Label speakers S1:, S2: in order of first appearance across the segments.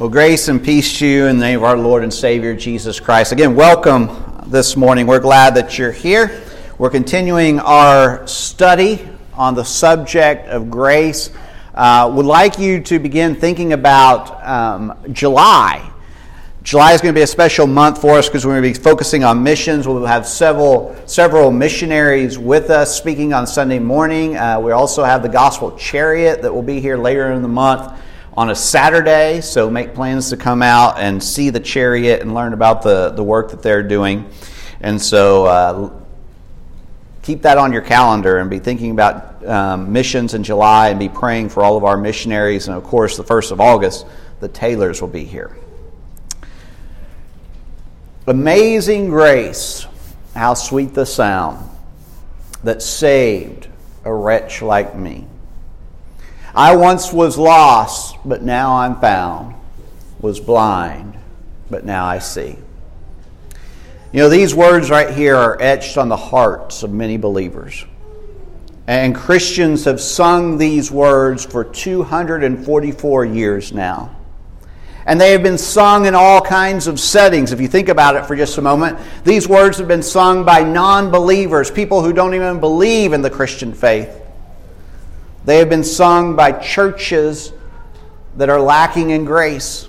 S1: Well, grace and peace to you in the name of our Lord and Savior Jesus Christ. Again, welcome this morning. We're glad that you're here. We're continuing our study on the subject of grace. Uh, would like you to begin thinking about um, July. July is going to be a special month for us because we're going to be focusing on missions. We'll have several several missionaries with us speaking on Sunday morning. Uh, we also have the Gospel Chariot that will be here later in the month on a Saturday, so make plans to come out and see the chariot and learn about the, the work that they're doing. And so uh, keep that on your calendar and be thinking about um, missions in July and be praying for all of our missionaries. And of course, the 1st of August, the Taylors will be here. Amazing grace, how sweet the sound that saved a wretch like me. I once was lost, but now I'm found, was blind, but now I see. You know, these words right here are etched on the hearts of many believers. And Christians have sung these words for 244 years now. And they have been sung in all kinds of settings. If you think about it for just a moment, these words have been sung by non believers, people who don't even believe in the Christian faith. They have been sung by churches that are lacking in grace.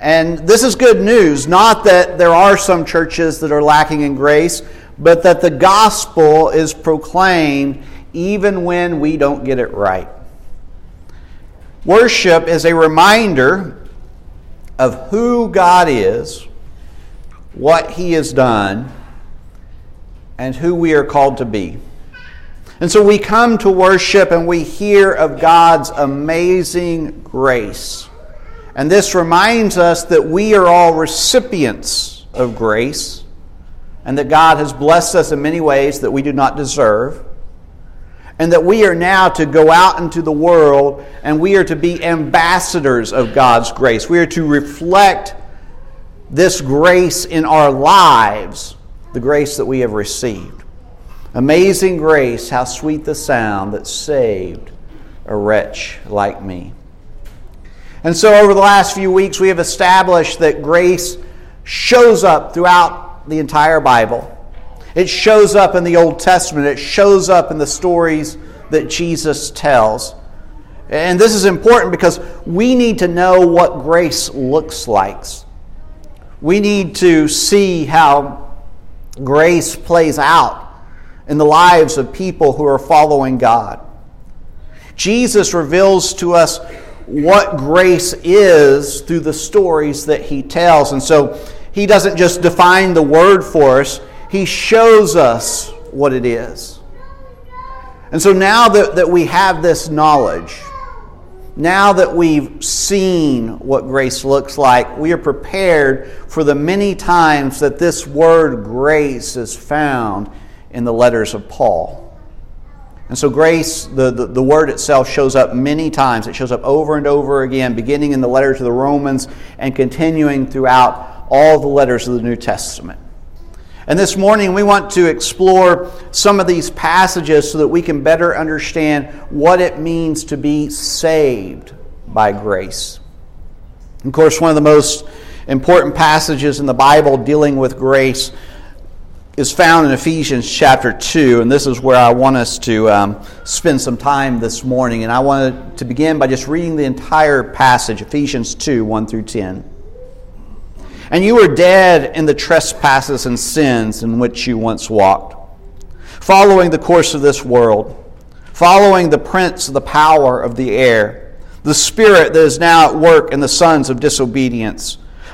S1: And this is good news, not that there are some churches that are lacking in grace, but that the gospel is proclaimed even when we don't get it right. Worship is a reminder of who God is, what He has done, and who we are called to be. And so we come to worship and we hear of God's amazing grace. And this reminds us that we are all recipients of grace and that God has blessed us in many ways that we do not deserve. And that we are now to go out into the world and we are to be ambassadors of God's grace. We are to reflect this grace in our lives, the grace that we have received. Amazing grace, how sweet the sound that saved a wretch like me. And so, over the last few weeks, we have established that grace shows up throughout the entire Bible. It shows up in the Old Testament, it shows up in the stories that Jesus tells. And this is important because we need to know what grace looks like. We need to see how grace plays out in the lives of people who are following God. Jesus reveals to us what grace is through the stories that he tells. And so he doesn't just define the word for us, he shows us what it is. And so now that, that we have this knowledge, now that we've seen what grace looks like, we are prepared for the many times that this word grace is found in the letters of Paul. And so, grace, the, the, the, word itself, shows up many times. It shows up over and over again, beginning in the letter to the Romans and continuing throughout all the letters of the New Testament. And this morning, we want to explore some of these passages so that we can better understand what it means to be saved by grace. Of course, one of the most important passages in the Bible dealing with grace is found in Ephesians chapter 2, and this is where I want us to um, spend some time this morning. And I want to begin by just reading the entire passage, Ephesians 2 1 through 10. And you were dead in the trespasses and sins in which you once walked, following the course of this world, following the prince of the power of the air, the spirit that is now at work in the sons of disobedience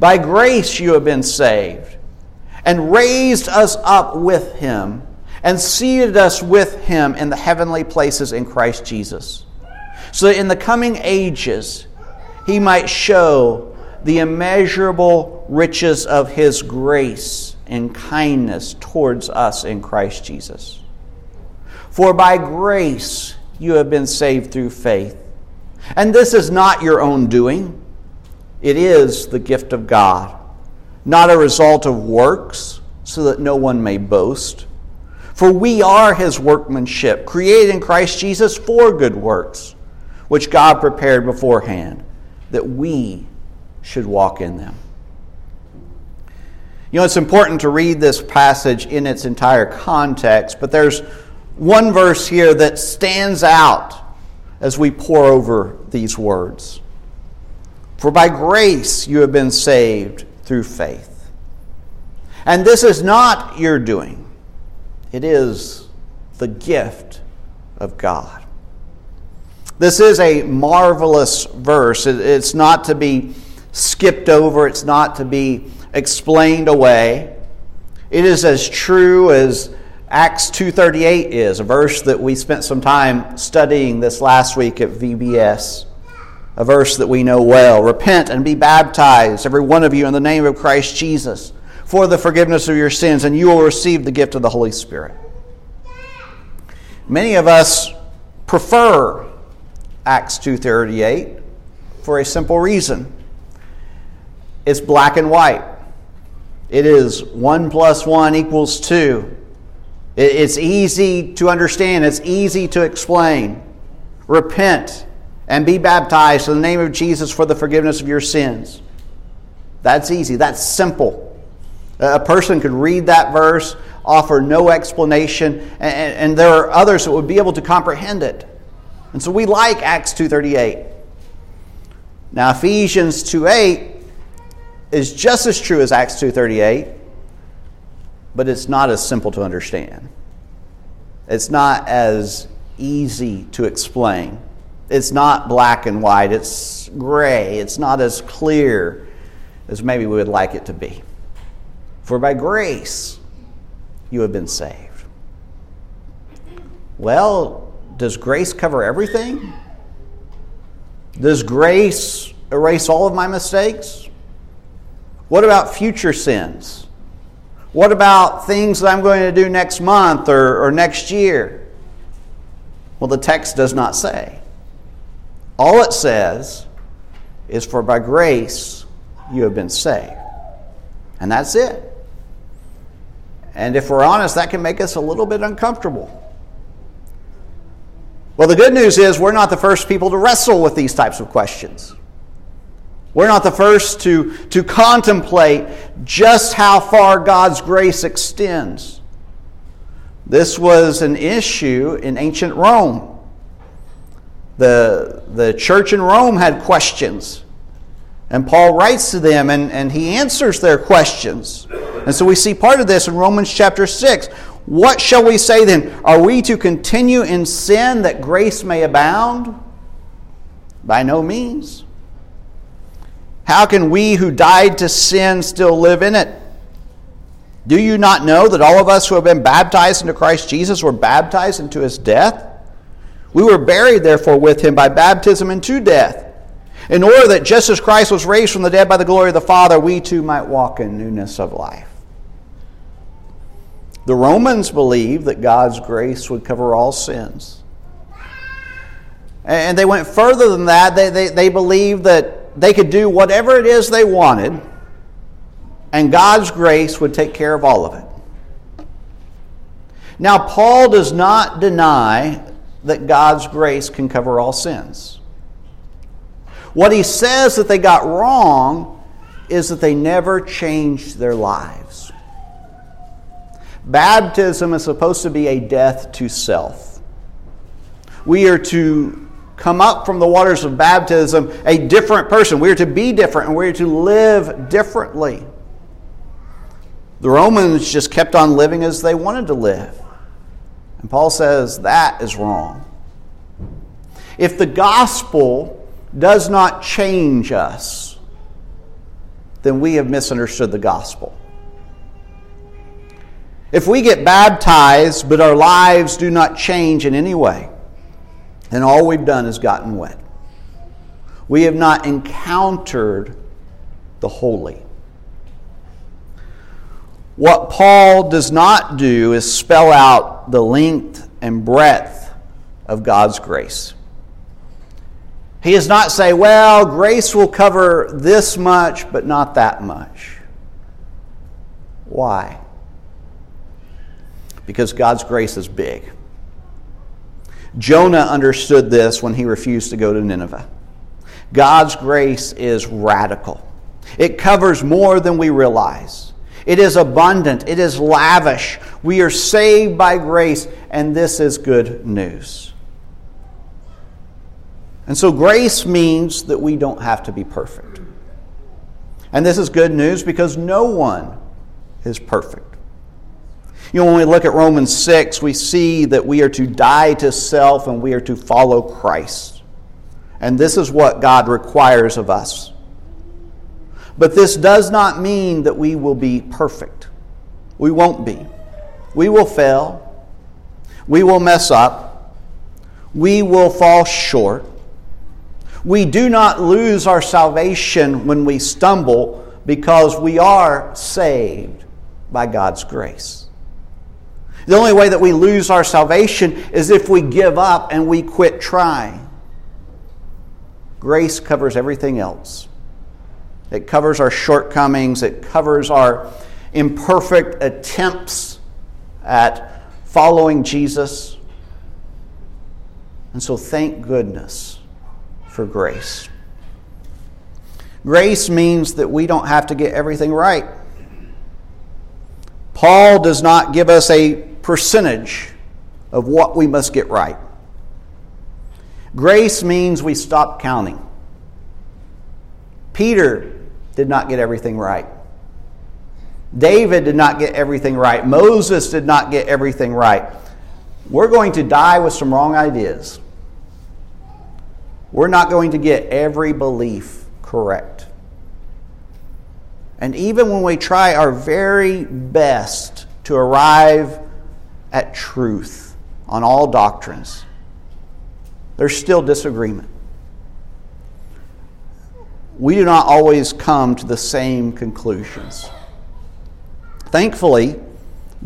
S1: By grace you have been saved, and raised us up with him, and seated us with him in the heavenly places in Christ Jesus. So that in the coming ages he might show the immeasurable riches of his grace and kindness towards us in Christ Jesus. For by grace you have been saved through faith. And this is not your own doing, it is the gift of God, not a result of works, so that no one may boast. For we are his workmanship, created in Christ Jesus for good works, which God prepared beforehand, that we should walk in them. You know, it's important to read this passage in its entire context, but there's one verse here that stands out as we pore over these words. For by grace you have been saved through faith. And this is not your doing, it is the gift of God. This is a marvelous verse. It's not to be skipped over, it's not to be explained away. It is as true as Acts 2:38 is, a verse that we spent some time studying this last week at VBS. A verse that we know well. Repent and be baptized, every one of you, in the name of Christ Jesus, for the forgiveness of your sins, and you will receive the gift of the Holy Spirit. Many of us prefer Acts 2:38 for a simple reason. It's black and white. It is 1 plus 1 equals 2. It's easy to understand, it's easy to explain. Repent and be baptized in the name of Jesus for the forgiveness of your sins. That's easy, that's simple. A person could read that verse, offer no explanation, and, and there are others that would be able to comprehend it. And so we like Acts 2:38. Now Ephesians 2:8 is just as true as Acts 2:38, but it's not as simple to understand. It's not as easy to explain. It's not black and white, it's gray. It's not as clear as maybe we would like it to be. For by grace you have been saved. Well, does grace cover everything? Does grace erase all of my mistakes? What about future sins? What about things that I'm going to do next month or, or next year? Well, the text does not say. All it says is, For by grace you have been saved. And that's it. And if we're honest, that can make us a little bit uncomfortable. Well, the good news is we're not the first people to wrestle with these types of questions. We're not the first to, to contemplate just how far God's grace extends. This was an issue in ancient Rome. The, the church in Rome had questions. And Paul writes to them and, and he answers their questions. And so we see part of this in Romans chapter 6. What shall we say then? Are we to continue in sin that grace may abound? By no means. How can we who died to sin still live in it? Do you not know that all of us who have been baptized into Christ Jesus were baptized into his death? We were buried, therefore, with him by baptism into death, in order that just as Christ was raised from the dead by the glory of the Father, we too might walk in newness of life. The Romans believed that God's grace would cover all sins. And they went further than that. They, they, they believed that they could do whatever it is they wanted, and God's grace would take care of all of it. Now, Paul does not deny that God's grace can cover all sins. What he says that they got wrong is that they never changed their lives. Baptism is supposed to be a death to self. We are to come up from the waters of baptism a different person. We are to be different and we are to live differently. The Romans just kept on living as they wanted to live. And Paul says that is wrong. If the gospel does not change us, then we have misunderstood the gospel. If we get baptized but our lives do not change in any way, then all we've done is gotten wet. We have not encountered the holy. What Paul does not do is spell out the length and breadth of God's grace. He does not say, well, grace will cover this much, but not that much. Why? Because God's grace is big. Jonah understood this when he refused to go to Nineveh. God's grace is radical, it covers more than we realize. It is abundant, it is lavish. We are saved by grace, and this is good news. And so, grace means that we don't have to be perfect. And this is good news because no one is perfect. You know, when we look at Romans 6, we see that we are to die to self and we are to follow Christ. And this is what God requires of us. But this does not mean that we will be perfect. We won't be. We will fail. We will mess up. We will fall short. We do not lose our salvation when we stumble because we are saved by God's grace. The only way that we lose our salvation is if we give up and we quit trying. Grace covers everything else. It covers our shortcomings, it covers our imperfect attempts at following Jesus. And so, thank goodness for grace. Grace means that we don't have to get everything right. Paul does not give us a percentage of what we must get right. Grace means we stop counting. Peter did not get everything right. David did not get everything right. Moses did not get everything right. We're going to die with some wrong ideas. We're not going to get every belief correct. And even when we try our very best to arrive at truth on all doctrines, there's still disagreement we do not always come to the same conclusions. Thankfully,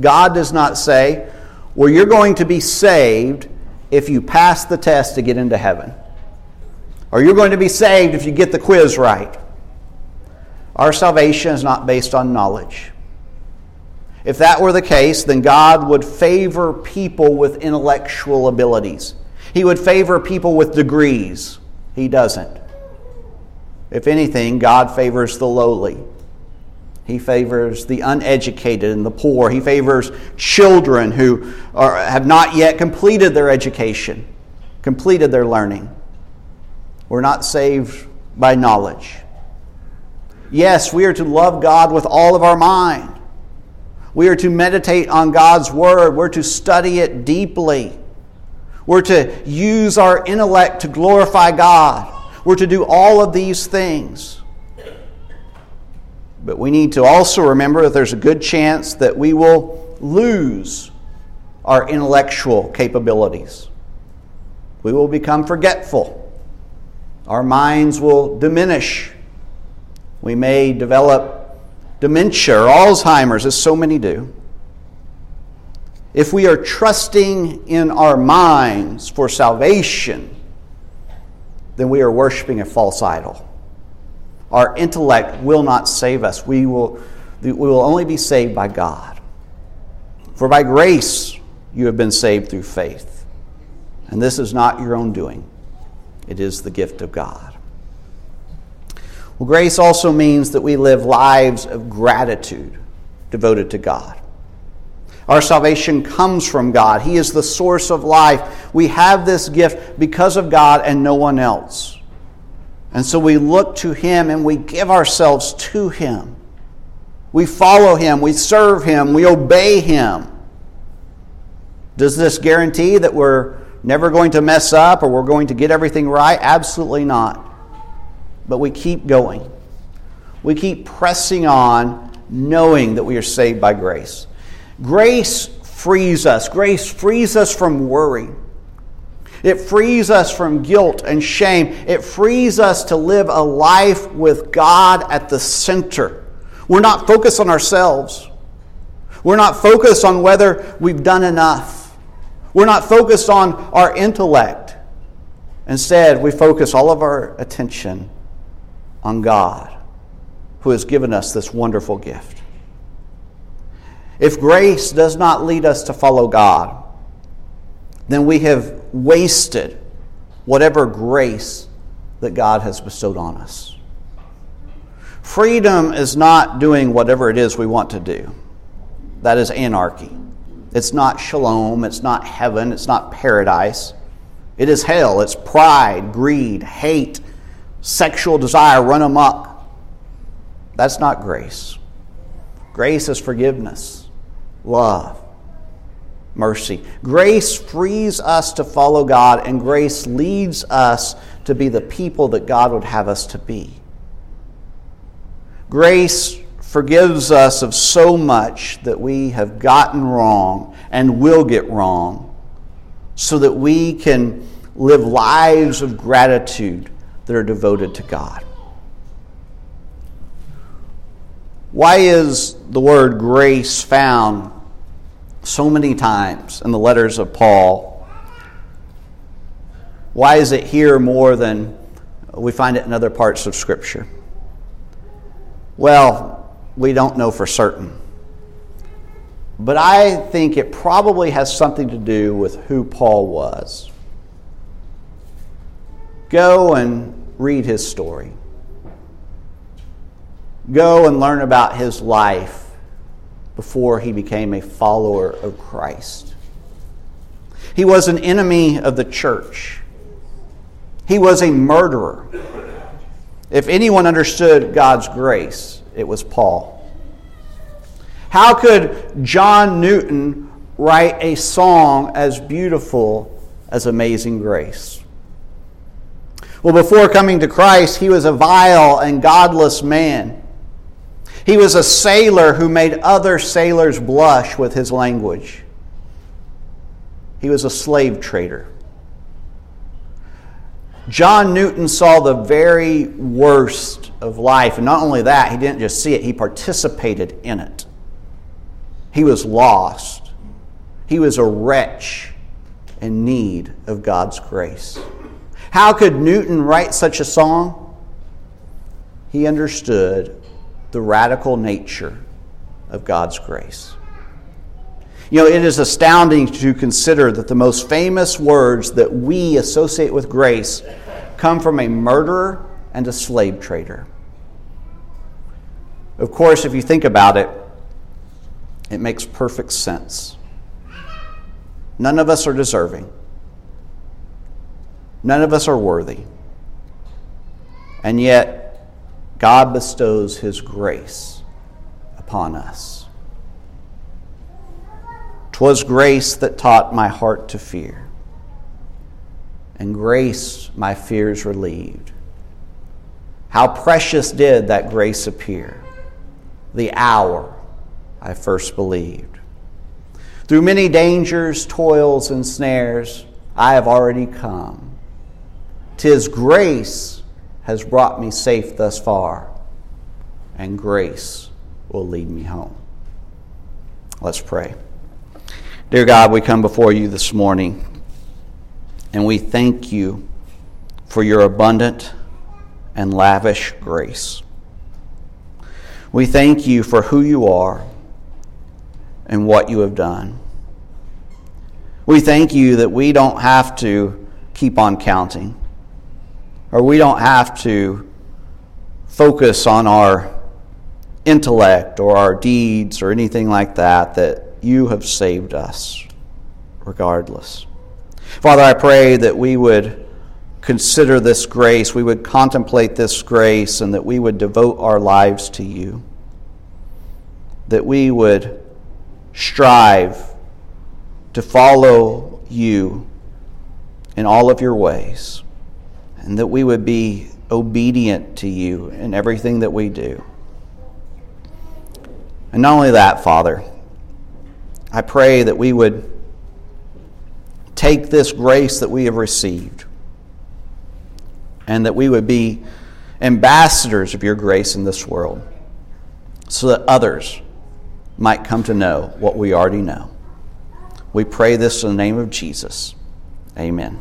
S1: God does not say, well, you're going to be saved if you pass the test to get into heaven, or you're going to be saved if you get the quiz right. Our salvation is not based on knowledge. If that were the case, then God would favor people with intellectual abilities. He would favor people with degrees. He doesn't. If anything, God favors the lowly. He favors the uneducated and the poor. He favors children who are, have not yet completed their education, completed their learning. We're not saved by knowledge. Yes, we are to love God with all of our mind. We are to meditate on God's Word. We're to study it deeply. We're to use our intellect to glorify God. We're to do all of these things. But we need to also remember that there's a good chance that we will lose our intellectual capabilities. We will become forgetful. Our minds will diminish. We may develop dementia or Alzheimer's, as so many do. If we are trusting in our minds for salvation, then we are worshiping a false idol. Our intellect will not save us. We will, we will only be saved by God. For by grace you have been saved through faith. And this is not your own doing, it is the gift of God. Well, grace also means that we live lives of gratitude devoted to God. Our salvation comes from God. He is the source of life. We have this gift because of God and no one else. And so we look to Him and we give ourselves to Him. We follow Him, we serve Him, we obey Him. Does this guarantee that we're never going to mess up or we're going to get everything right? Absolutely not. But we keep going. We keep pressing on, knowing that we are saved by grace. Grace frees us. Grace frees us from worry. It frees us from guilt and shame. It frees us to live a life with God at the center. We're not focused on ourselves. We're not focused on whether we've done enough. We're not focused on our intellect. Instead, we focus all of our attention on God, who has given us this wonderful gift. If grace does not lead us to follow God, then we have wasted whatever grace that God has bestowed on us. Freedom is not doing whatever it is we want to do. That is anarchy. It's not shalom, it's not heaven, it's not paradise. It is hell. It's pride, greed, hate, sexual desire run amok. That's not grace. Grace is forgiveness, love, mercy. Grace frees us to follow God, and grace leads us to be the people that God would have us to be. Grace forgives us of so much that we have gotten wrong and will get wrong, so that we can live lives of gratitude that are devoted to God. Why is the word grace found so many times in the letters of Paul. Why is it here more than we find it in other parts of Scripture? Well, we don't know for certain. But I think it probably has something to do with who Paul was. Go and read his story. Go and learn about his life before he became a follower of Christ. He was an enemy of the church. He was a murderer. If anyone understood God's grace, it was Paul. How could John Newton write a song as beautiful as Amazing Grace? Well, before coming to Christ, he was a vile and godless man. He was a sailor who made other sailors blush with his language. He was a slave trader. John Newton saw the very worst of life. And not only that, he didn't just see it, he participated in it. He was lost. He was a wretch in need of God's grace. How could Newton write such a song? He understood the radical nature of God's grace. You know, it is astounding to consider that the most famous words that we associate with grace come from a murderer and a slave trader. Of course, if you think about it, it makes perfect sense. None of us are deserving. None of us are worthy. And yet, God bestows His grace upon us. Twas grace that taught my heart to fear, and grace my fears relieved. How precious did that grace appear, the hour I first believed. Through many dangers, toils, and snares, I have already come. Tis grace has brought me safe thus far, and grace will lead me home. Let's pray. Dear God, we come before you this morning, and we thank you for your abundant and lavish grace. We thank you for who you are and what you have done. We thank you that we don't have to keep on counting or we don't have to focus on our intellect or our deeds or anything like that, that you have saved us regardless. Father, I pray that we would consider this grace, we would contemplate this grace, and that we would devote our lives to you. That we would strive to follow you in all of your ways and that we would be obedient to you in everything that we do. And not only that, Father, I pray that we would take this grace that we have received and that we would be ambassadors of your grace in this world so that others might come to know what we already know. We pray this in the name of Jesus. Amen.